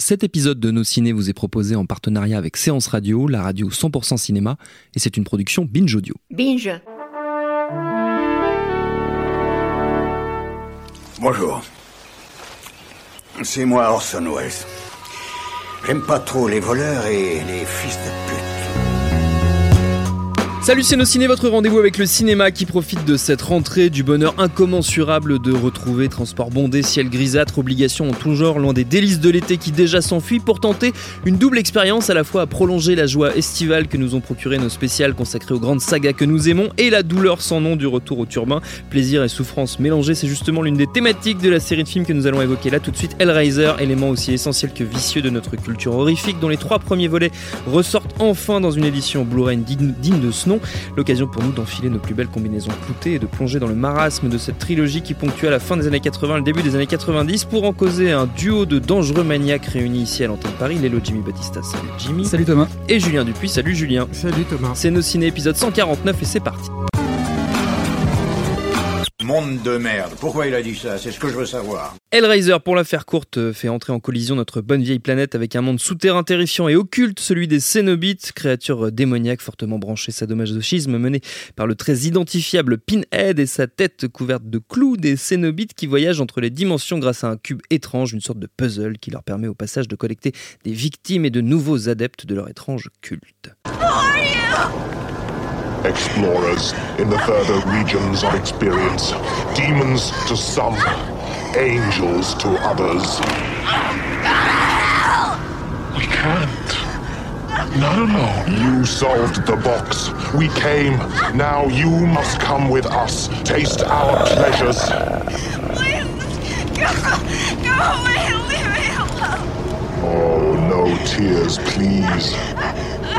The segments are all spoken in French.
Cet épisode de Nos Ciné vous est proposé en partenariat avec Séance Radio, la radio 100% cinéma, et c'est une production Binge Audio. Binge. Bonjour. C'est moi Orson Welles. J'aime pas trop les voleurs et les fils de pute. Salut ciné, votre rendez-vous avec le cinéma qui profite de cette rentrée, du bonheur incommensurable de retrouver transport bondé, ciel grisâtre, obligations en tout genre, loin des délices de l'été qui déjà s'enfuit pour tenter une double expérience à la fois à prolonger la joie estivale que nous ont procuré nos spéciales consacrées aux grandes sagas que nous aimons et la douleur sans nom du retour au turbin. Plaisir et souffrance mélangés, c'est justement l'une des thématiques de la série de films que nous allons évoquer là tout de suite. Hellraiser, élément aussi essentiel que vicieux de notre culture horrifique, dont les trois premiers volets ressortent enfin dans une édition Blu-ray digne de ce nom. L'occasion pour nous d'enfiler nos plus belles combinaisons cloutées et de plonger dans le marasme de cette trilogie qui ponctua la fin des années 80, le début des années 90 pour en causer un duo de dangereux maniaques réunis ici à l'antenne Paris. Lélo Jimmy Batista, salut Jimmy. Salut Thomas. Et Julien Dupuis, salut Julien. Salut Thomas. C'est nos ciné épisode 149 et c'est parti. Monde de merde. Pourquoi il a dit ça? C'est ce que je veux savoir. Hellraiser, pour la faire courte, euh, fait entrer en collision notre bonne vieille planète avec un monde souterrain terrifiant et occulte, celui des Cénobites, créatures euh, démoniaques fortement branchées sadomasochisme menées par le très identifiable Pinhead et sa tête couverte de clous des Cénobites qui voyagent entre les dimensions grâce à un cube étrange, une sorte de puzzle qui leur permet au passage de collecter des victimes et de nouveaux adeptes de leur étrange culte. Explorers in the further regions of experience. Demons to some, angels to others. We can't. Not alone. You solved the box. We came. Now you must come with us. Taste our pleasures. Please, go, go away, leave me alone. Oh, no tears, please.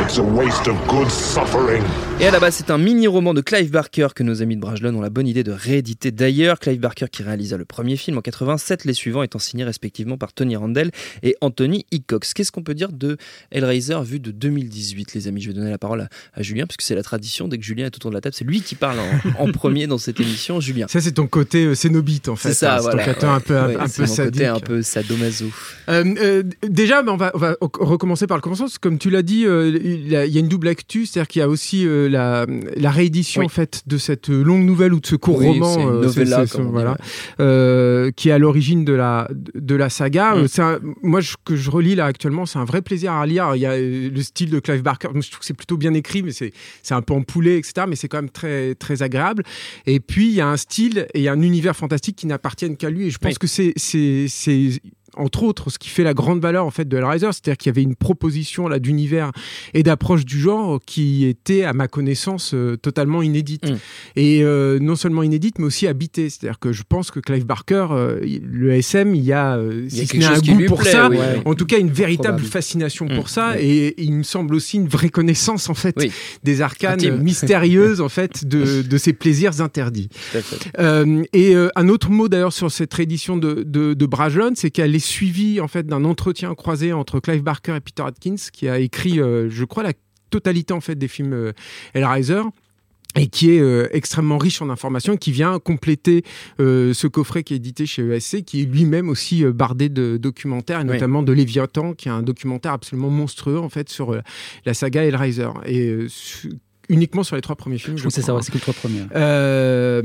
It's a waste of good suffering. Et à la base, c'est un mini-roman de Clive Barker que nos amis de Brajlon ont la bonne idée de rééditer d'ailleurs. Clive Barker qui réalisa le premier film en 87, les suivants étant signés respectivement par Tony Randall et Anthony Hickox. Qu'est-ce qu'on peut dire de Hellraiser vu de 2018, les amis? Je vais donner la parole à, à Julien, puisque c'est la tradition, dès que Julien est autour de la table, c'est lui qui parle en, en premier dans cette émission. Julien. Ça, c'est ton côté euh, cénobite en fait. C'est ça, hein, voilà. ton côté un peu, un, Ouais, un c'est peu mon sadique. côté un peu sadomaso. Euh, euh, déjà, ben, on, va, on va recommencer par le commencement. parce que Comme tu l'as dit, euh, il y a une double actu, c'est-à-dire qu'il y a aussi euh, la, la réédition Oui. en fait de cette euh, longue nouvelle ou de ce court Oui, roman, euh, novella, voilà, euh, qui est à l'origine de la de la saga. Mm. Un- moi, je, que je relis là actuellement, c'est un vrai plaisir à lire. Il y a le style de Clive Barker. Je trouve que c'est plutôt bien écrit, mais c'est c'est un peu empoulé, etc. Mais c'est quand même très très agréable. Et puis il y a un style et un univers fantastique qui n'appartiennent qu'à lui. Et je pense Oui. que c'est entre autres, ce qui fait la grande valeur en fait de Hellraiser, c'est-à-dire qu'il y avait une proposition là d'univers et d'approche du genre qui était, à ma connaissance, euh, totalement inédite. Mm. Et euh, non seulement inédite, mais aussi habitée. C'est-à-dire que je pense que Clive Barker, euh, le SM, il y a, Il y a si ce n'est un goût pour plaît, ça, oui. en tout cas une véritable Probable. fascination Mm. pour ça. Oui. Et il me semble aussi une vraie connaissance en fait Oui. des arcanes Intime. mystérieuses en fait de, de ces plaisirs interdits. Et un autre mot d'ailleurs sur cette réédition de, de, de Brajlon, c'est qu'elle est suivie en fait d'un entretien croisé entre Clive Barker et Peter Atkins, qui a écrit, euh, je crois, la totalité en fait des films euh, Hellraiser et qui est euh, extrêmement riche en informations qui vient compléter euh, ce coffret qui est édité chez ESC, qui est lui-même aussi euh, bardé de documentaires, et Oui. notamment de Léviathan, qui est un documentaire absolument monstrueux en fait sur la saga Hellraiser et uniquement sur les trois premiers films. je Oui, c'est ça, crois. ouais, c'est que le trois premiers. Euh,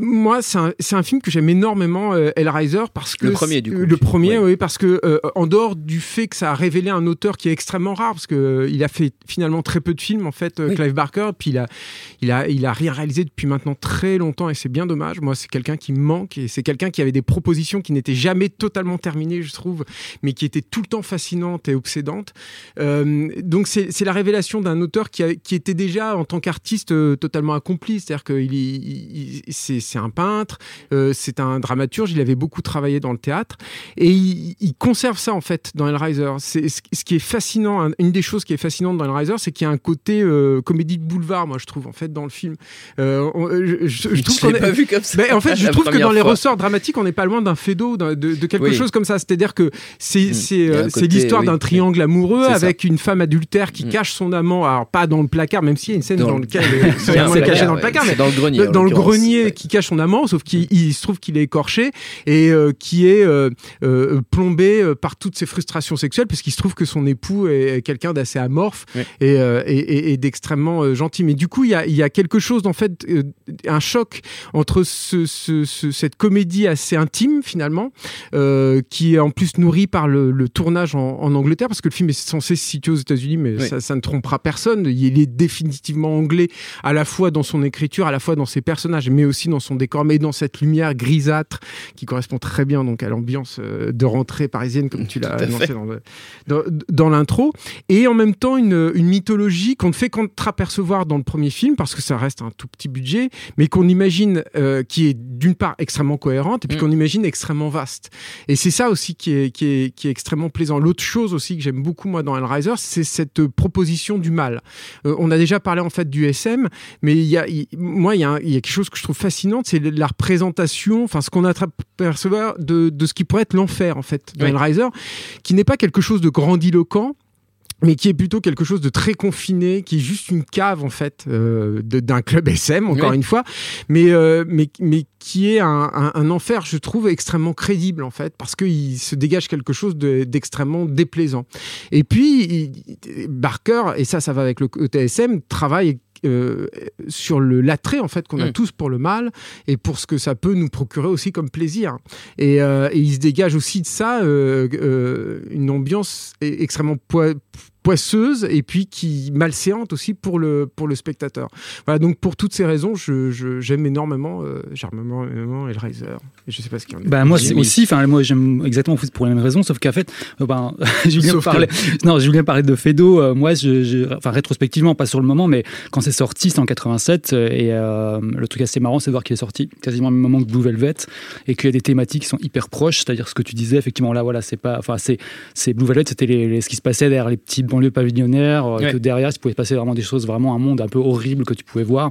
moi, c'est un, c'est un film que j'aime énormément, euh, Hellraiser, parce que Le premier, du coup, le premier, Ouais. oui, parce que euh, en dehors du fait que ça a révélé un auteur qui est extrêmement rare, parce que euh, il a fait finalement très peu de films en fait, euh, Oui. Clive Barker, puis il a, il a, il a rien réalisé depuis maintenant très longtemps, et c'est bien dommage. Moi, c'est quelqu'un qui me manque, et c'est quelqu'un qui avait des propositions qui n'étaient jamais totalement terminées, je trouve, mais qui étaient tout le temps fascinantes et obsédantes. Euh, donc c'est c'est la révélation d'un auteur qui, a- qui était déjà déjà en tant qu'artiste euh, totalement accompli. C'est-à-dire qu'il il, il- c'est c'est un peintre, euh, c'est un dramaturge, il avait beaucoup travaillé dans le théâtre et il, il conserve ça en fait dans Hellraiser. C'est ce ce qui est fascinant, un- une des choses qui est fascinante dans Hellraiser, c'est qu'il y a un côté euh, comédie de boulevard, moi je trouve en fait dans le film. On- je, je- je trouve qu'on est- vu comme ça. ben, en fait, je trouve que dans les ressorts dramatiques, on n'est pas loin d'un fédo, de, de quelque Oui. chose comme ça. C'est-à-dire que c'est Mm. euh, côté, l'histoire oui. d'un triangle amoureux C'est ça. avec une femme adultère qui Mm. cache son amant, alors pas dans le placard, même s'il y a une scène dans, Dans- laquelle son C'est amant est caché dans le placard, mais dans le grenier. en dans le grenier qui cache son amant, sauf qu'il il se trouve qu'il est écorché et euh, qui est euh, euh, plombé par toutes ses frustrations sexuelles, puisqu'il se trouve que son époux est quelqu'un d'assez amorphe et, et- et- et d'extrêmement gentil. Mais du coup, il y a, il y a quelque chose, en fait, un choc entre ce- ce- ce- cette comédie assez intime, finalement, qui est en plus nourrie par le, le tournage en, en Angleterre, parce que le film est censé se situer aux États-Unis, mais Oui. ça, ça ne trompera personne. Il est définitivement anglais à la fois dans son écriture, à la fois dans ses personnages, mais aussi dans son décor, mais dans cette lumière grisâtre qui correspond très bien donc à l'ambiance euh, de rentrée parisienne, comme tu l'as annoncé dans, l'intro, et en même temps une, une mythologie qu'on ne fait qu'entreapercevoir dans le premier film, parce que ça reste un tout petit budget, mais qu'on imagine euh, qui est d'une part extrêmement cohérente, et puis Mm. qu'on imagine extrêmement vaste. Et c'est ça aussi qui est, qui est, qui est extrêmement plaisant. L'autre chose aussi que j'aime beaucoup moi dans Hellraiser, c'est cette proposition du mal. Euh, on a déjà parlé en fait du SM, mais il y a, il- moi il y, a un- il y a quelque chose que je trouve fascinant, c'est la représentation, enfin ce qu'on aperçoit de, de ce qui pourrait être l'enfer en fait dans Oui. Hellraiser, qui n'est pas quelque chose de grandiloquent mais qui est plutôt quelque chose de très confiné, qui est juste une cave en fait euh, d'un club SM encore Oui. une fois, mais euh, mais mais qui est un, un- un enfer, je trouve extrêmement crédible en fait, parce qu'il se dégage quelque chose de- d'extrêmement déplaisant. Et puis il- Barker et ça ça va avec le côté SM travaille euh, sur le l'attrait en fait qu'on a Mm. tous pour le mal et pour ce que ça peut nous procurer aussi comme plaisir. Et, euh, et il se dégage aussi de ça euh, euh, une ambiance e- extrêmement poi- poisseuse et puis qui malséante aussi pour le pour le spectateur. Voilà donc pour toutes ces raisons, je- je- j'aime énormément euh, j'aime énormément Hellraiser. Je sais pas ce qu'il y en a. Bah moi c'est aussi, enfin moi j'aime exactement pour les mêmes raisons, sauf qu'en fait, euh, ben, Julien Sauf que- parlait, non Julien parlait de Fedo, euh, moi je, je- enfin rétrospectivement, pas sur le moment, mais quand c'est sorti, c'est en 87 euh, et euh, le truc assez marrant, c'est de voir qu'il est sorti quasiment au même moment que Blue Velvet et qu'il y a des thématiques qui sont hyper proches, c'est-à-dire ce que tu disais, effectivement là voilà, c'est pas, enfin c'est, c'est Blue Velvet, c'était les, les- ce qui se passait derrière les petites banlieues pavillonnaires, Ouais. que derrière il pouvait se passer vraiment des choses, vraiment un monde un peu horrible que tu pouvais voir,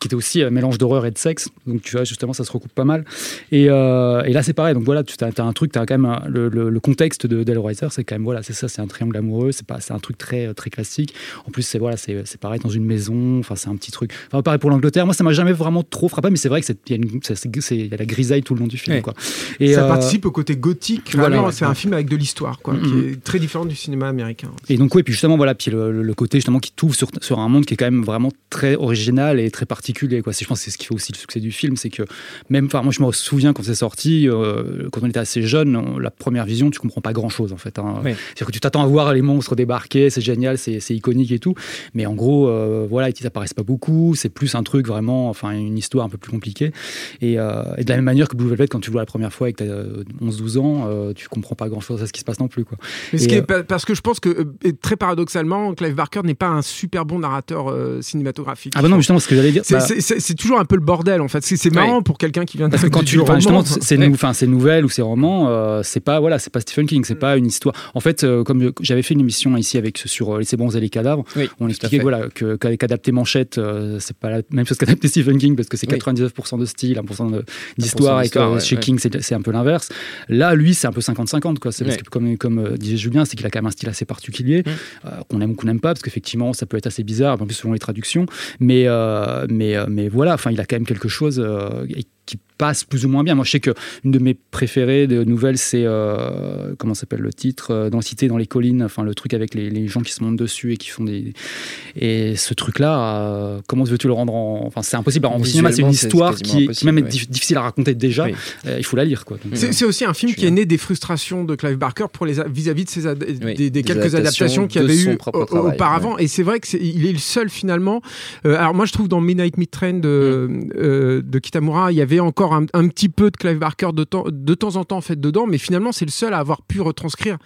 qui était aussi un mélange d'horreur et de sexe, donc tu vois justement ça se recoupe pas mal. Et, euh, et là, c'est pareil. Donc voilà, tu as, un truc, tu as quand même un- le, le- le contexte de d'Hellraiser, c'est quand même voilà, c'est ça, c'est un triangle amoureux, c'est pas, c'est un truc très très classique. En plus, c'est voilà, c'est c'est pareil dans une maison. Enfin, c'est un petit truc. Enfin, pareil pour l'Angleterre. Moi, ça m'a jamais vraiment trop frappé, mais c'est vrai que c'est il y, y a la grisaille tout le long du film. Ouais. Quoi. Et ça euh, participe au côté gothique. voilà, ouais. c'est un film avec de l'histoire, quoi, qui est très différent du cinéma américain. Et donc oui, puis justement voilà, puis le, côté justement qui t'ouvre sur, sur un monde qui est quand même vraiment très original et très particulier quoi. C'est- Je pense que c'est ce qui fait aussi le succès du film, c'est que même, enfin moi je me souviens quand c'est sorti, euh, quand on était assez jeune, on- la première vision tu comprends pas grand chose en fait. hein. Oui. C'est-à-dire que tu t'attends à voir les monstres débarquer, c'est génial, c'est c'est iconique et tout, mais en gros euh, voilà ils apparaissent pas beaucoup, c'est plus un truc vraiment, enfin une histoire un peu plus compliquée. Et, euh, et de la même manière que Blue Velvet quand tu le vois la première fois et que tu as 11-12 ans, euh, tu comprends pas grand chose à ce qui se passe non plus quoi. Mais ce Et, qui est pa- parce que je pense que très paradoxalement, Clive Barker n'est pas un super bon narrateur euh, cinématographique. Ah bah non justement ce que j'allais dire. C'est- bah- c'est- C'est c'est toujours un peu le bordel en fait. C'est c'est marrant pour quelqu'un qui vient de Parce que quand tu, roman. Justement, c'est Ouais. nou- ces nouvelles ou ces romans, euh, c'est pas voilà, c'est pas Stephen King, c'est pas une histoire. En fait, euh, comme j'avais fait une émission ici avec sur euh, les bons et les cadavres, Oui, on expliquait voilà que qu'adapter Manchette, euh, c'est pas la même chose qu'adapter Stephen King parce que c'est Oui. 99% de style, 1% de- d'histoire et que ouais, chez ouais. King c'est un peu l'inverse. Là, lui, c'est un peu 50-50 quoi. C'est parce Ouais. que comme comme euh, disait Julien, c'est qu'il a quand même un style assez particulier Mm. qu'on aime ou qu'on n'aime pas parce qu'effectivement ça peut être assez bizarre, en plus selon les traductions. Mais mais mais voilà, enfin il a quand même quelque chose qui passe plus ou moins bien. Moi, je sais que une de mes préférées de nouvelles, c'est euh, comment s'appelle le titre euh, Densité dans les collines. Enfin, le truc avec les, les gens qui se montent dessus et qui font des et ce truc-là, euh, comment veux-tu le rendre en Enfin, c'est impossible. En cinéma, c'est une histoire qui, est- même est difficile à raconter déjà. Oui. Euh, il faut la lire, quoi. C'est euh, aussi un film qui est né des frustrations de Clive Barker pour les a- vis-à-vis de ses ad- Oui, des, des des quelques adaptations adaptations qu'il avait eu travail, auparavant. Et c'est vrai que c'est- il est le seul finalement. Euh, alors moi je trouve dans Midnight Midtrain de, Mm. euh, de Kitamura, il y avait encore un, un petit peu de Clive Barker de temps, de temps en temps en fait dedans, mais finalement c'est le seul à avoir pu retranscrire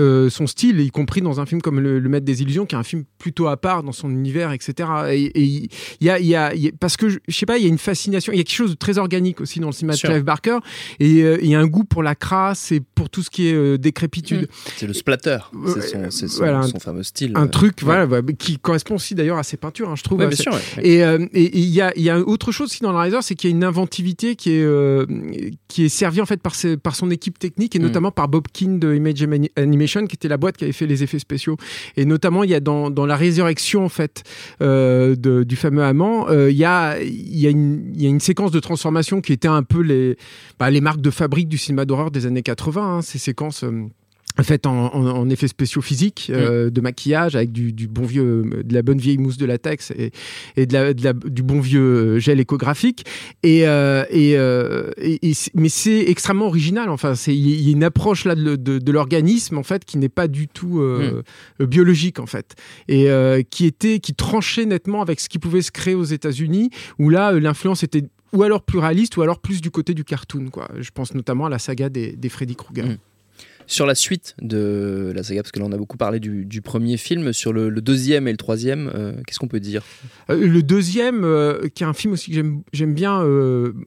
euh, son style, y compris dans un film comme Le, Le Maître des Illusions, qui est un film plutôt à part dans son univers, etc. Et et il y a, y a, y a- parce que je je sais pas, il y a une fascination, il y a quelque chose de très organique aussi dans le cinéma de Clive Barker, et euh, il y a un goût pour la crasse et pour tout ce qui est euh, décrépitude. C'est le splatter. C'est son, c'est son- voilà, son fameux style. Un truc, ouais. voilà, qui correspond aussi d'ailleurs à ses peintures, hein, je trouve. Ouais, à bien ses- sûr. ouais. Et et- et il y a, y a autre chose aussi dans le Riser, c'est qu'il y a une inventivité qui est, euh, qui est servie en fait par, ses- par son équipe technique et Mm. notamment par Bob Keane de Image Ani- Animation, qui était la boîte qui avait fait les effets spéciaux. Et notamment, il y a dans, dans la résurrection en fait euh, de- du fameux amant, euh, il y a, il y a une, il y a une séquence de transformation qui était un peu les, bah, les marques de fabrique du cinéma d'horreur des années 80. hein, ces séquences. En, en, en effets spéciaux physiques, euh, de maquillage, avec du, du bon vieux, de la bonne vieille mousse de latex et, et de la, de la- du bon vieux euh, gel échographique. Et, euh, et, euh, et- mais c'est extrêmement original. Enfin, c'est il y a une approche là de, de- de l'organisme en fait qui n'est pas du tout euh, biologique en fait et qui était qui tranchait nettement avec ce qui pouvait se créer aux États-Unis où là l'influence était ou alors plus réaliste ou alors plus du côté du cartoon quoi. Je pense notamment à la saga des, des Freddy Krueger. Mm. Sur la suite de la saga, parce que là on a beaucoup parlé du, du premier film, sur le, le deuxième et le troisième, euh, qu'est-ce qu'on peut dire? Euh, le deuxième, euh, qui est un film aussi que j'aime- bien,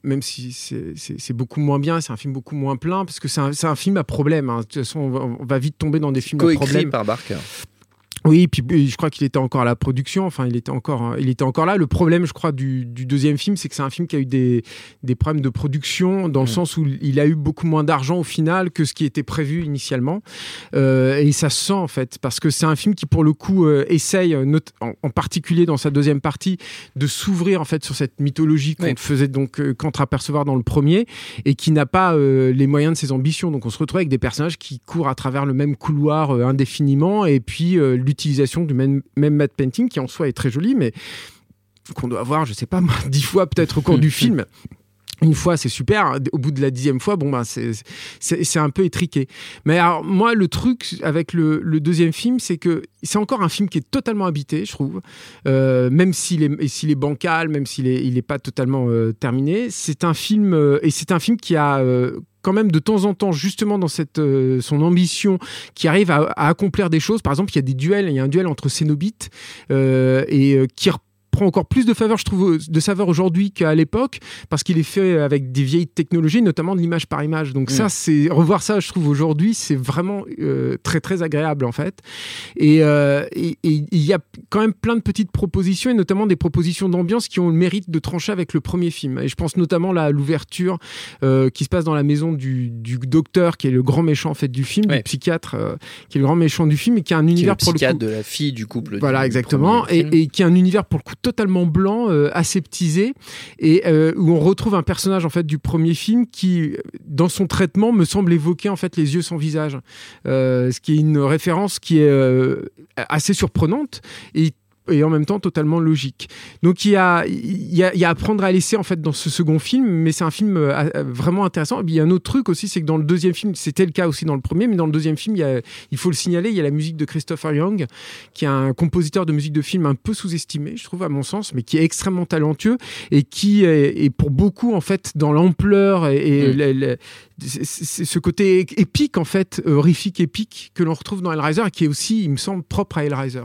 même si c'est- beaucoup moins bien, c'est un film beaucoup moins plein, parce que c'est un, un film à problème. hein. De toute façon, on va, on va vite tomber dans des films à Coécrit problème. par Barker. Oui, puis euh, je crois qu'il était encore à la production. Enfin, il était encore, hein, il était encore là. Le problème, je crois, du, du deuxième film, c'est que c'est un film qui a eu des, des problèmes de production, dans le Mm. sens où il a eu beaucoup moins d'argent au final que ce qui était prévu initialement. Euh, et ça se sent en fait, parce que c'est un film qui, pour le coup, euh, essaye, en, en particulier dans sa deuxième partie, de s'ouvrir en fait sur cette mythologie qu'on Oui. ne faisait donc euh, qu'entreapercevoir dans le premier, et qui n'a pas les moyens de ses ambitions. Donc, on se retrouve avec des personnages qui courent à travers le même couloir indéfiniment, et puis l'utilisation du même, même matte painting qui en soi est très joli, mais qu'on doit voir, je sais pas, dix fois peut-être au cours du film. Une fois, c'est super. Au bout de la dixième fois, bon, bah, c'est, un peu étriqué. Mais alors, moi, le truc avec le, le deuxième film, c'est que c'est encore un film qui est totalement habité, je trouve. Euh, même s'il est, est bancal, même s'il est, il est pas totalement euh, terminé. C'est un film, euh, et c'est un film qui a. euh, quand même de temps en temps, justement dans cette, euh, son ambition, qui arrive à, accomplir des choses. Par exemple, il y a des duels, il y a un duel entre Cénobites euh, et euh, qui reprend encore plus de faveur, je trouve, de saveur aujourd'hui qu'à l'époque, parce qu'il est fait avec des vieilles technologies, notamment de l'image par image. Donc Mm. ça, c'est revoir ça, je trouve aujourd'hui, c'est vraiment euh, très très agréable en fait. Et euh, et- et il y a quand même plein de petites propositions, et notamment des propositions d'ambiance qui ont le mérite de trancher avec le premier film. Et je pense notamment là à l'ouverture euh, qui se passe dans la maison du, du docteur, qui est le grand méchant en fait du film, Ouais. du psychiatre, qui est le grand méchant du film, et qui a un Qui est le univers pour le coup de la fille du couple. voilà, du exactement. Et, et qui a un univers pour le coup totalement blanc, euh, aseptisé, et euh, où on retrouve un personnage en fait du premier film qui, dans son traitement, me semble évoquer en fait les yeux sans visage, Euh, ce qui est une référence qui est euh, assez surprenante et et en même temps totalement logique. Donc il y a, il y a, il y a à prendre à laisser en fait dans ce second film, mais c'est un film euh, vraiment intéressant. Et puis, il y a un autre truc aussi, c'est que dans le deuxième film, c'était le cas aussi dans le premier, mais dans le deuxième film, il, y a, il faut le signaler, il y a la musique de Christopher Young, qui est un compositeur de musique de film un peu sous-estimé, je trouve à mon sens, mais qui est extrêmement talentueux et qui est, est pour beaucoup en fait dans l'ampleur et, et Mm. c'est ce côté épique en fait, horrifique épique que l'on retrouve dans Hellraiser et qui est aussi, il me semble, propre à Hellraiser.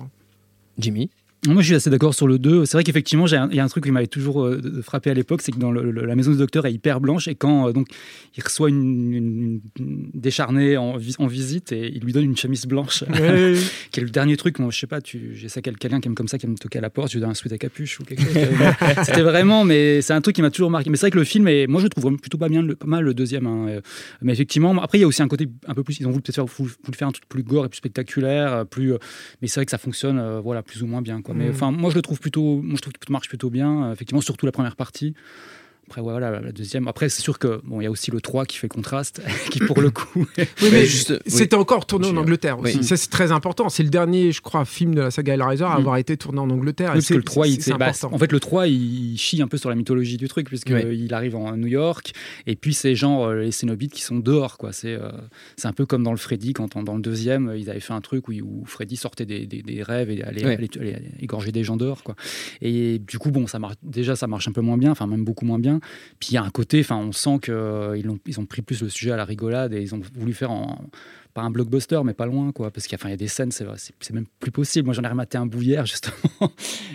Jimmy? Moi, je suis assez d'accord sur le 2. C'est vrai qu'effectivement, il y a un truc qui m'avait toujours euh, frappé à l'époque, c'est que dans le- le- la maison du docteur est hyper blanche et quand euh, donc il reçoit une, une- une décharnée en, vi- en visite et il lui donne une chemise blanche, qui est le dernier truc. Moi, je sais pas, j'ai ça quel- quelqu'un qui aime comme ça, qui aime me toquer à la porte, je lui donne un sweat à capuche ou quelque chose. C'était vraiment, mais c'est un truc qui m'a toujours marqué. Mais c'est vrai que le film, est, moi, je le trouve plutôt pas bien, le- pas mal le deuxième. hein. Mais effectivement, après, il y a aussi un côté un peu plus. Ils ont voulu peut-être faire, voulu faire un truc plus gore et plus spectaculaire, euh, plus. mais c'est vrai que ça fonctionne, euh, voilà, plus ou moins bien. Quoi. Mais Mm. enfin, moi, je le trouve plutôt, moi, je trouve qu'il marche plutôt bien. euh, effectivement, surtout la première partie. Après, voilà, la deuxième. Après, c'est sûr que bon, il y a aussi le 3 qui fait contraste, qui pour le coup. Oui, Mais mais juste- oui. c'était encore tourné en Je- Angleterre aussi. oui. Ça, c'est très important. C'est le dernier, je crois, film de la saga Hellraiser à Mm. avoir été tourné en Angleterre. Oui, parce que le 3, il, c'est- bah, en fait, le 3, il chie un peu sur la mythologie du truc, puisqu'il Ouais. arrive en New York, et puis c'est genre euh, les Cénobites qui sont dehors. quoi. C'est euh, c'est un peu comme dans le Freddy, quand dans le deuxième, euh, ils avaient fait un truc où, où Freddy sortait des, des- des rêves et allait- allait égorger des gens dehors. Quoi. Et du coup, bon, ça marche, déjà, ça marche un peu moins bien, enfin, même beaucoup moins bien. Puis il y a un côté, enfin, on sent qu'ils ont, ils ont pris plus le sujet à la rigolade et ils ont voulu faire en, pas un blockbuster, mais pas loin, quoi. Parce qu'il y, a- des scènes, c'est, même plus possible. Moi, j'en ai rematé un hier, justement.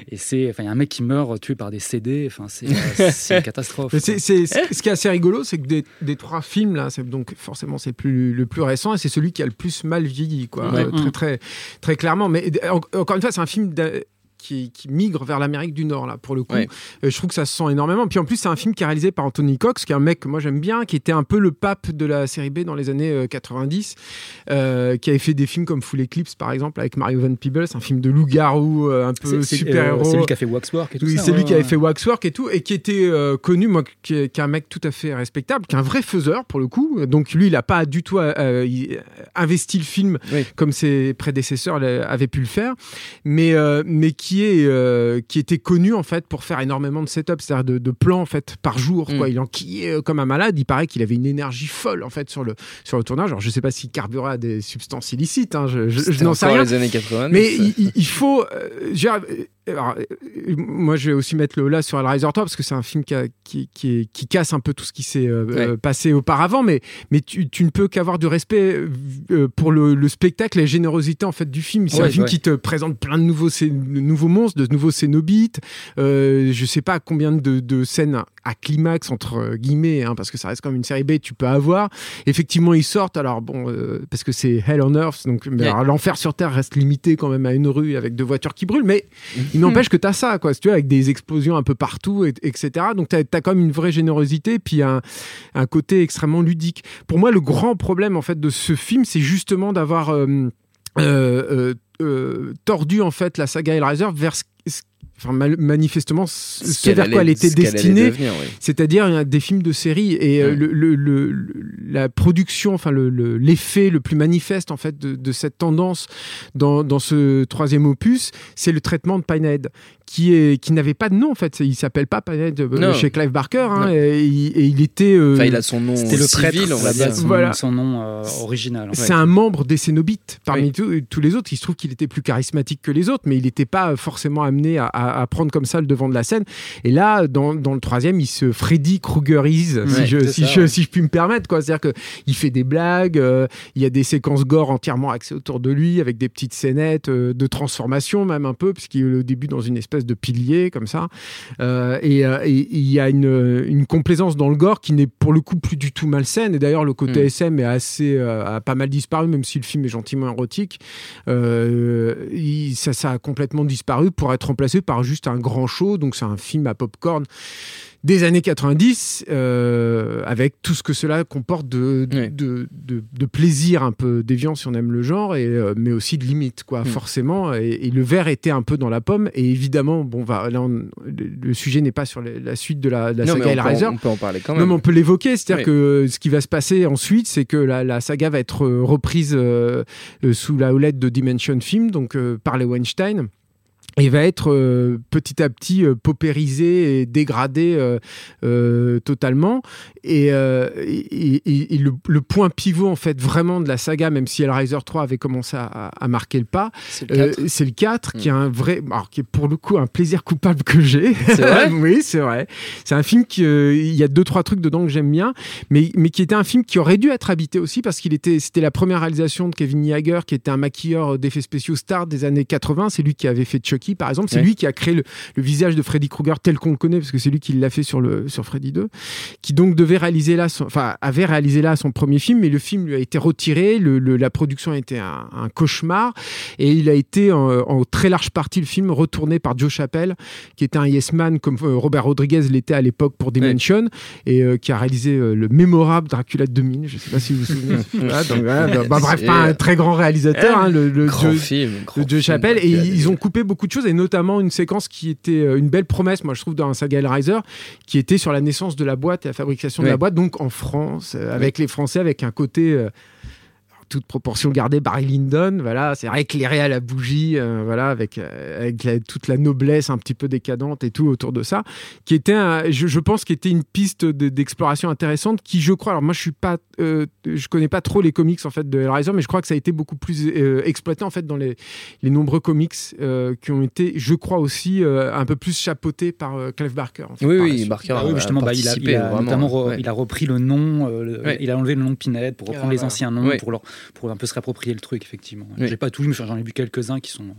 Et c'est, enfin, il y a un mec qui meurt tué par des CD. Enfin, c'est, euh, c'est une catastrophe. C'est- ce qui est assez rigolo, c'est que des, des trois films là, c'est donc forcément c'est plus le plus récent et c'est celui qui a le plus mal vieilli, quoi, Ouais. Euh, très très très clairement. Mais euh, en- encore une fois, c'est un film qui, qui migre vers l'Amérique du Nord là pour le coup. Ouais. Euh, je trouve que ça se sent énormément. Puis en plus, c'est un film qui est réalisé par Anthony Cox, qui est un mec que moi j'aime bien, qui était un peu le pape de la série B dans les années euh, 90, euh, qui avait fait des films comme Full Eclipse par exemple avec Mario Van Peebles, un film de loup-garou euh, un peu C'est- c'est, super héros. euh, c'est lui qui a fait Waxwork et tout Oui, c'est lui ouais, qui avait fait Waxwork et tout, et qui était euh, connu, moi, qui est, un mec tout à fait respectable, qui est un vrai faiseur pour le coup. Donc lui, il n'a pas du tout euh, investi le film Oui. comme ses prédécesseurs avaient pu le faire, mais euh, mais qui est euh, qui était connu en fait pour faire énormément de setup, c'est-à-dire de, de plans en fait par jour. Quoi. Mm. Il enquillait euh, comme un malade. Il paraît qu'il avait une énergie folle en fait sur le sur le tournage. Alors je sais pas s'il carburait à des substances illicites, hein, je, je- je C'était n'en sais rien. les années 80. Mais il faut. euh, alors, euh, moi, je vais aussi mettre le là sur Hellraiser 3 parce que c'est un film qui, a- qui, qui, casse un peu tout ce qui s'est euh, Ouais. euh, passé auparavant. Mais, mais tu, tu ne peux qu'avoir du respect euh, pour le, le spectacle et la générosité en fait du film. C'est Ouais, un film ouais. qui te présente plein de nouveaux, de nouveaux monstres, de nouveaux cénobites. Euh, je sais pas combien de, de scènes à climax entre guillemets, hein, parce que ça reste comme une série B, tu peux avoir. Effectivement, ils sortent. Alors bon, parce que c'est Hell on Earth, donc l'enfer sur Terre reste limité quand même à une rue avec deux voitures qui brûlent, mais il n'empêche que tu as ça, quoi, si tu avec des explosions un peu partout, et- etc. Donc tu as, quand même une vraie générosité, puis un, un côté extrêmement ludique. Pour moi, le grand problème en fait de ce film, c'est justement d'avoir euh, euh, euh, tordu en fait la saga Hellraiser vers ce, ce- enfin, mal- manifestement ce, vers quoi elle était ce destinée oui. c'est-à-dire des films de série et euh, Ouais. le, le- le- le- la production, enfin le- le- l'effet le, plus manifeste en fait de, de cette tendance dans, dans ce troisième opus, c'est le traitement de Pinehead qui est qui n'avait pas de nom en fait, il s'appelle pas Pinehead euh, chez Clive Barker hein, et, il- et il était euh, Enfin, il a son nom C'était le civil, prêtre, on va dire. son, Voilà. son nom euh, original. en fait. c'est un membre des Cénobites parmi Oui. tous- tous les autres. Il se trouve qu'il était plus charismatique que les autres, mais il n'était pas forcément amené à, à- à prendre comme ça le devant de la scène. Et là, dans, dans le troisième, il se Freddy Kruegerise, si, je, si, ça, je, ouais. si je puis me permettre. quoi. C'est-à-dire qu'il fait des blagues, euh, il y a des séquences gore entièrement axées autour de lui, avec des petites scénettes euh, de transformation même un peu, puisqu'il est au début dans une espèce de pilier comme ça. Euh, et il y a une, une complaisance dans le gore qui n'est pour le coup plus du tout malsaine. Et d'ailleurs, le côté. SM est assez, euh, a pas mal disparu, même si le film est gentiment érotique. Euh, il- ça, ça a complètement disparu pour être remplacé par juste un grand show. Donc, c'est un film à popcorn des années 90, euh, avec tout ce que cela comporte de, de, de, de plaisir un peu déviant si on aime le genre, et, euh, mais aussi de limite, quoi, Mm. forcément. Et, et le verre était un peu dans la pomme. Et évidemment, bon, va, là, on- le, sujet n'est pas sur la, la suite de la, Non, saga on Hellraiser. on peut en parler quand Non, même. mais on peut l'évoquer, c'est-à-dire Oui. que ce qui va se passer ensuite, c'est que la, la saga va être euh, reprise euh, sous la houlette de Dimension Film, donc par les Weinstein. Et va être euh, petit à petit euh, paupérisé et dégradé euh, euh, totalement. Et, et- et- et le, le point pivot, en fait, vraiment de la saga, même si Hellraiser 3 avait commencé à, à marquer le pas, C'est le euh, 4. c'est le 4 qui Mm. est un vrai, alors qui est pour le coup un plaisir coupable que j'ai. C'est vrai Oui, c'est vrai. C'est un film qui, il y a deux trois trucs dedans que j'aime bien, mais mais qui était un film qui aurait dû être habité aussi parce qu'il était, c'était la première réalisation de Kevin Yeager, qui était un maquilleur d'effets spéciaux star des années 80. C'est lui qui avait fait Chucky, par exemple. C'est Ouais. lui qui a créé le, le visage de Freddy Krueger tel qu'on le connaît parce que c'est lui qui l'a fait sur le sur Freddy 2, qui donc devait réaliser là, son- enfin avait réalisé là son premier film, mais le film lui a été retiré. Le, le- la production a été un, un cauchemar et il a été en, en très large partie le film retourné par Joe Chappelle, qui était un yes man comme euh, Robert Rodriguez l'était à l'époque pour Dimension et euh, qui a réalisé euh, le mémorable Dracula de 2000. Je ne sais pas si vous vous souvenez. Donc, voilà, bah, bah, bref, pas un très grand réalisateur, hein, le, le Grand Joe- film. grand Joe film, Chappelle et ils ont coupé beaucoup de choses et notamment une séquence qui était euh, une belle promesse moi je trouve dans un saga Hellraiser qui était sur la naissance de la boîte et la fabrication de la boîte donc en France euh, avec les Français avec un côté euh, toute proportion gardée, Barry Lyndon, voilà, c'est éclairé à la bougie, euh, voilà, avec, euh, avec la- toute la noblesse un petit peu décadente et tout autour de ça, qui était, un- je, je pense, qui était une piste de- d'exploration intéressante, qui je crois, alors moi je suis pas, euh, je connais pas trop les comics en fait de Hellraiser, mais je crois que ça a été beaucoup plus euh, exploité en fait dans les, les nombreux comics euh, qui ont été, je crois aussi, euh, un peu plus chapeautés par euh, Clive Barker. en fait, Oui, par oui. Barker Bah oui, a justement, bah, il a, participé il a vraiment, notamment re- ouais. il a repris le nom, euh, le- Ouais. il a enlevé le nom de Pinhead pour reprendre Ah, les anciens noms, Ouais. pour, leur, pour un peu se réapproprier le truc, effectivement. Oui. J'ai pas tout lu, mais j'en ai vu quelques-uns qui sont.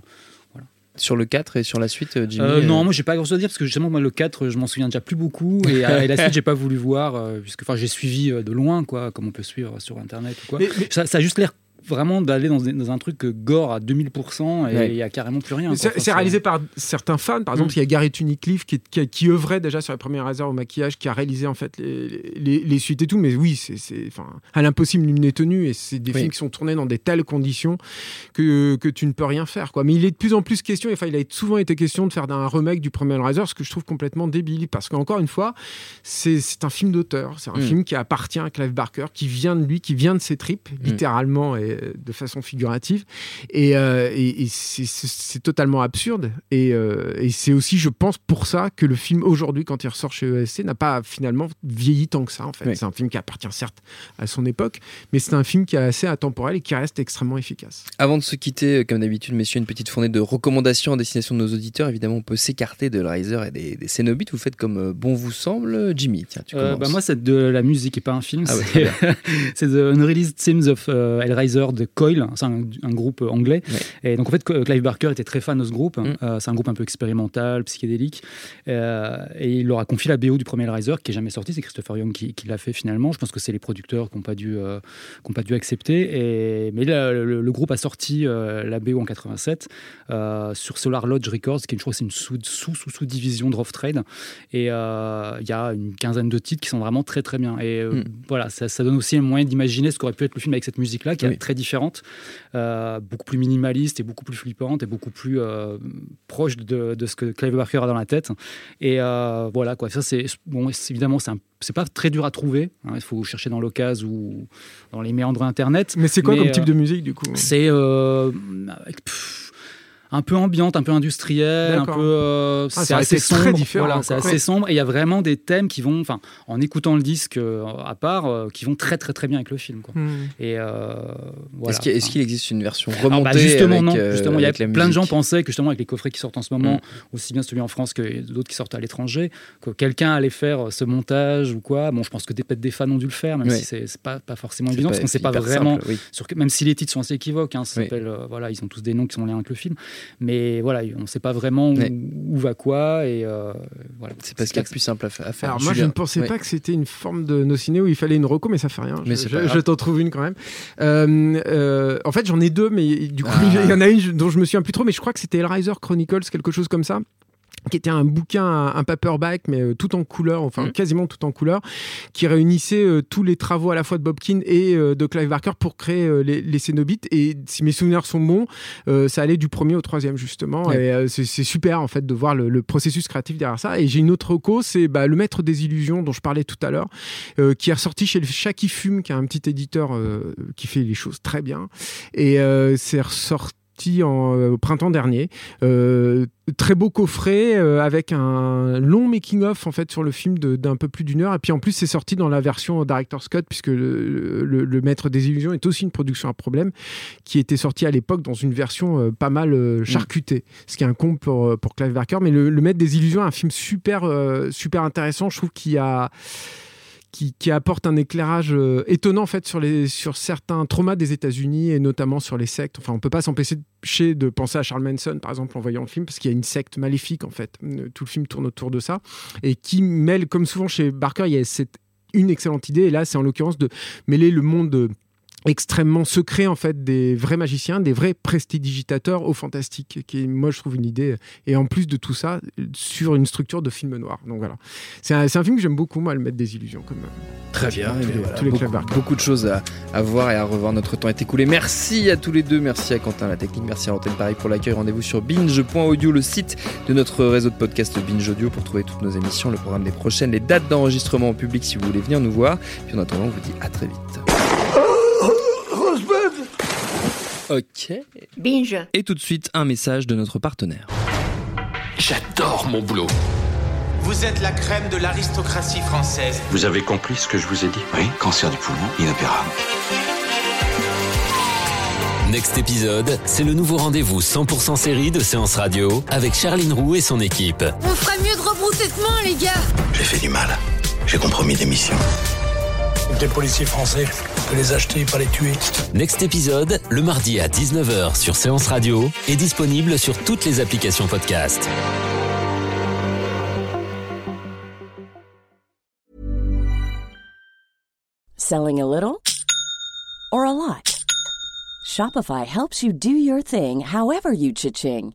Sur le 4 et sur la suite, euh, Jimmy Euh, euh, non, moi j'ai pas grand chose à dire parce que justement, moi le 4, je m'en souviens déjà plus beaucoup et, et la suite, j'ai pas voulu voir euh, puisque enfin, j'ai suivi euh, de loin, quoi, comme on peut suivre sur internet ou quoi. Mais- mais- Ça, ça a juste l'air vraiment d'aller dans, dans un truc euh, gore à 2000% et il Ouais. y a carrément plus rien. C'est réalisé par certains fans. Par exemple, Mm. il y a Gary Tunicliffe qui, qui, qui œuvrait déjà sur les premiers Razer au maquillage, qui a réalisé en fait les, les, les suites et tout. Mais oui, c'est c'est- enfin à l'impossible nul n'est tenu et c'est des Oui. films qui sont tournés dans des telles conditions que, que tu ne peux rien faire. Quoi. Mais il est de plus en plus question. Enfin, il a souvent été question de faire un remake du premier Hellraiser, ce que je trouve complètement débile parce qu'encore une fois, c'est c'est un film d'auteur. C'est un Mm. film qui appartient à Clive Barker, qui vient de lui, qui vient de ses tripes, Mm. littéralement et euh, de façon figurative. Et, euh, et- et c'est- totalement absurde. Et, euh, et c'est aussi, je pense, pour ça que le film aujourd'hui, quand il ressort chez ESC, n'a pas finalement vieilli tant que ça. En fait, Oui. c'est un film qui appartient certes à son époque, mais c'est un film qui est assez intemporel et qui reste extrêmement efficace. Avant de se quitter, comme d'habitude, messieurs, une petite fournée de recommandations à destination de nos auditeurs. Évidemment, on peut s'écarter de Riser et des, des Cénobites. Vous faites comme bon vous semble. Jimmy, tiens, tu Euh, commences. bah moi, c'est de la musique et pas un film. Ah c'est The Unreleased Themes of euh, Hellraiser de Coil. C'est un, un groupe anglais. Et donc, en fait, Clive Barker était très fan de ce groupe. Mm. Euh, c'est un groupe un peu expérimental, psychédélique. Euh, et il leur a confié la BO du premier Hellraiser, qui est jamais sorti. C'est Christopher Young qui, qui l'a fait finalement. Je pense que c'est les producteurs qui n'ont pas, dû, euh, qui ont pas dû accepter. Et, mais là, le, le groupe a sorti la BO en 87 euh, sur Solar Lodge Records, qui est, je crois, c'est une sous, sous, sous, de Rough Trade. Et il y a une quinzaine de titres qui sont vraiment très très bien. Et Mm. voilà, ça, ça donne aussi un moyen d'imaginer ce qu'aurait pu être le film avec cette musique-là, qui Oui. est très différente, euh, beaucoup plus minimaliste et beaucoup plus flippante et beaucoup plus euh, proche de, de ce que Clive Barker a dans la tête. Et euh, voilà, quoi. Ça, c'est bon, évidemment, c'est pas très dur à trouver. hein. il faut chercher dans l'occasion ou dans les méandres Internet. Mais c'est quoi Mais, comme type euh, de musique du coup? C'est euh, un peu ambiante, un peu industrielle, un peu. euh, Ah, c'est assez été très sombre. différent Voilà, c'est assez sombre. Et il y a vraiment des thèmes qui vont, enfin, en écoutant le disque euh, à part, euh, qui vont très très très bien avec le film. Quoi. Hmm. Et euh, voilà. Est-ce qu'il existe une version alors, remontée bah, justement, avec, non. justement, il y a plein de gens pensaient que justement avec les coffrets qui sortent en ce moment, Mm. aussi bien celui en France que d'autres qui sortent à l'étranger, que quelqu'un allait faire ce montage ou quoi. Bon, je pense que des peut-être des fans ont dû le faire, même si c'est pas, pas forcément évident, parce qu'on ne sait pas vraiment simple, oui. sur que- même si les titres sont assez équivoques, hein, ça Oui. s'appelle, euh, voilà, ils ont tous des noms qui sont lien avec le film, mais voilà, on ne sait pas vraiment où, Ouais. où va quoi et euh, voilà. C'est pas ce qu'il y a plus simple à fa- à faire. Alors moi, je ne pensais Ouais. pas que c'était une forme de nos ciné où il fallait une reco, mais ça fait rien. Mais je t'en trouve une quand même. Euh, euh, en fait, j'en ai deux, mais du coup, Ah. il y en a une dont je me souviens plus trop, mais je crois que c'était Hellraiser Chronicles, quelque chose comme ça qui était un bouquin, un paperback, mais euh, tout en couleur, enfin Mhm. quasiment tout en couleur, qui réunissait euh, tous les travaux à la fois de Bob Keane et euh, de Clive Barker pour créer euh, les, les Cénobites. Et si mes souvenirs sont bons, ça allait du premier au troisième justement. Ouais. Et c'est super en fait de voir le, le processus créatif derrière ça. Et j'ai une autre reco, c'est bah, le Maître des Illusions dont je parlais tout à l'heure, qui est ressorti chez le Chaki Fume, qui est un petit éditeur qui fait les choses très bien. Et c'est ressorti en, euh, au printemps dernier. Euh, très beau coffret euh, avec un long making of en fait sur le film d'un peu plus d'une heure. Et puis en plus c'est sorti dans la version director's cut puisque le, le- le maître des illusions est aussi une production à problème qui était sortie à l'époque dans une version pas mal euh, charcutée. Ce qui est un comble pour, pour Clive Barker. Mais le, le maître des illusions est un film super super intéressant. Je trouve qu'il a qui, apporte un éclairage euh, étonnant en fait sur, les, sur certains traumas des États-Unis et notamment sur les sectes. Enfin, on peut pas s'empêcher de penser à Charles Manson par exemple en voyant le film parce qu'il y a une secte maléfique en fait. Euh, Tout le film tourne autour de ça et qui mêle, comme souvent chez Barker, il y a cette une excellente idée et là c'est en l'occurrence de mêler le monde euh, extrêmement secret en fait des vrais magiciens, des vrais prestidigitateurs au fantastique, qui moi je trouve une idée et en plus de tout ça sur une structure de film noir. Donc voilà, c'est un, un film que j'aime beaucoup moi, le maître des illusions comme Très bien. tous les- voilà, tous les beaucoup, de choses à, à voir et à revoir. Notre temps est écoulé. Merci à tous les deux. Merci à Quentin, la technique. Merci à l'antenne Paris pour l'accueil. Rendez-vous sur binge.audio, le site de notre réseau de podcast Binge Audio pour trouver toutes nos émissions, le programme des prochaines, les dates d'enregistrement en public si vous voulez venir nous voir. Puis en attendant, on vous dit à très vite. Ok. Binge. Et tout de suite, un message de notre partenaire. J'adore mon boulot. Vous êtes la crème de l'aristocratie française. Vous avez compris ce que je vous ai dit? Oui, cancer du poumon, inopérable. Next épisode, c'est le nouveau rendez-vous 100% série de Séance Radio avec Charline Roux et son équipe. On ferait mieux de rebrousser de main, les gars J'ai fait du mal. J'ai compromis des missions. Des policiers français, de les acheter, pas les tuer. Next épisode, le mardi à 19h sur Séance Radio, est disponible sur toutes les applications podcast. Selling a little or a lot? Shopify helps you do your thing however you cha-ching.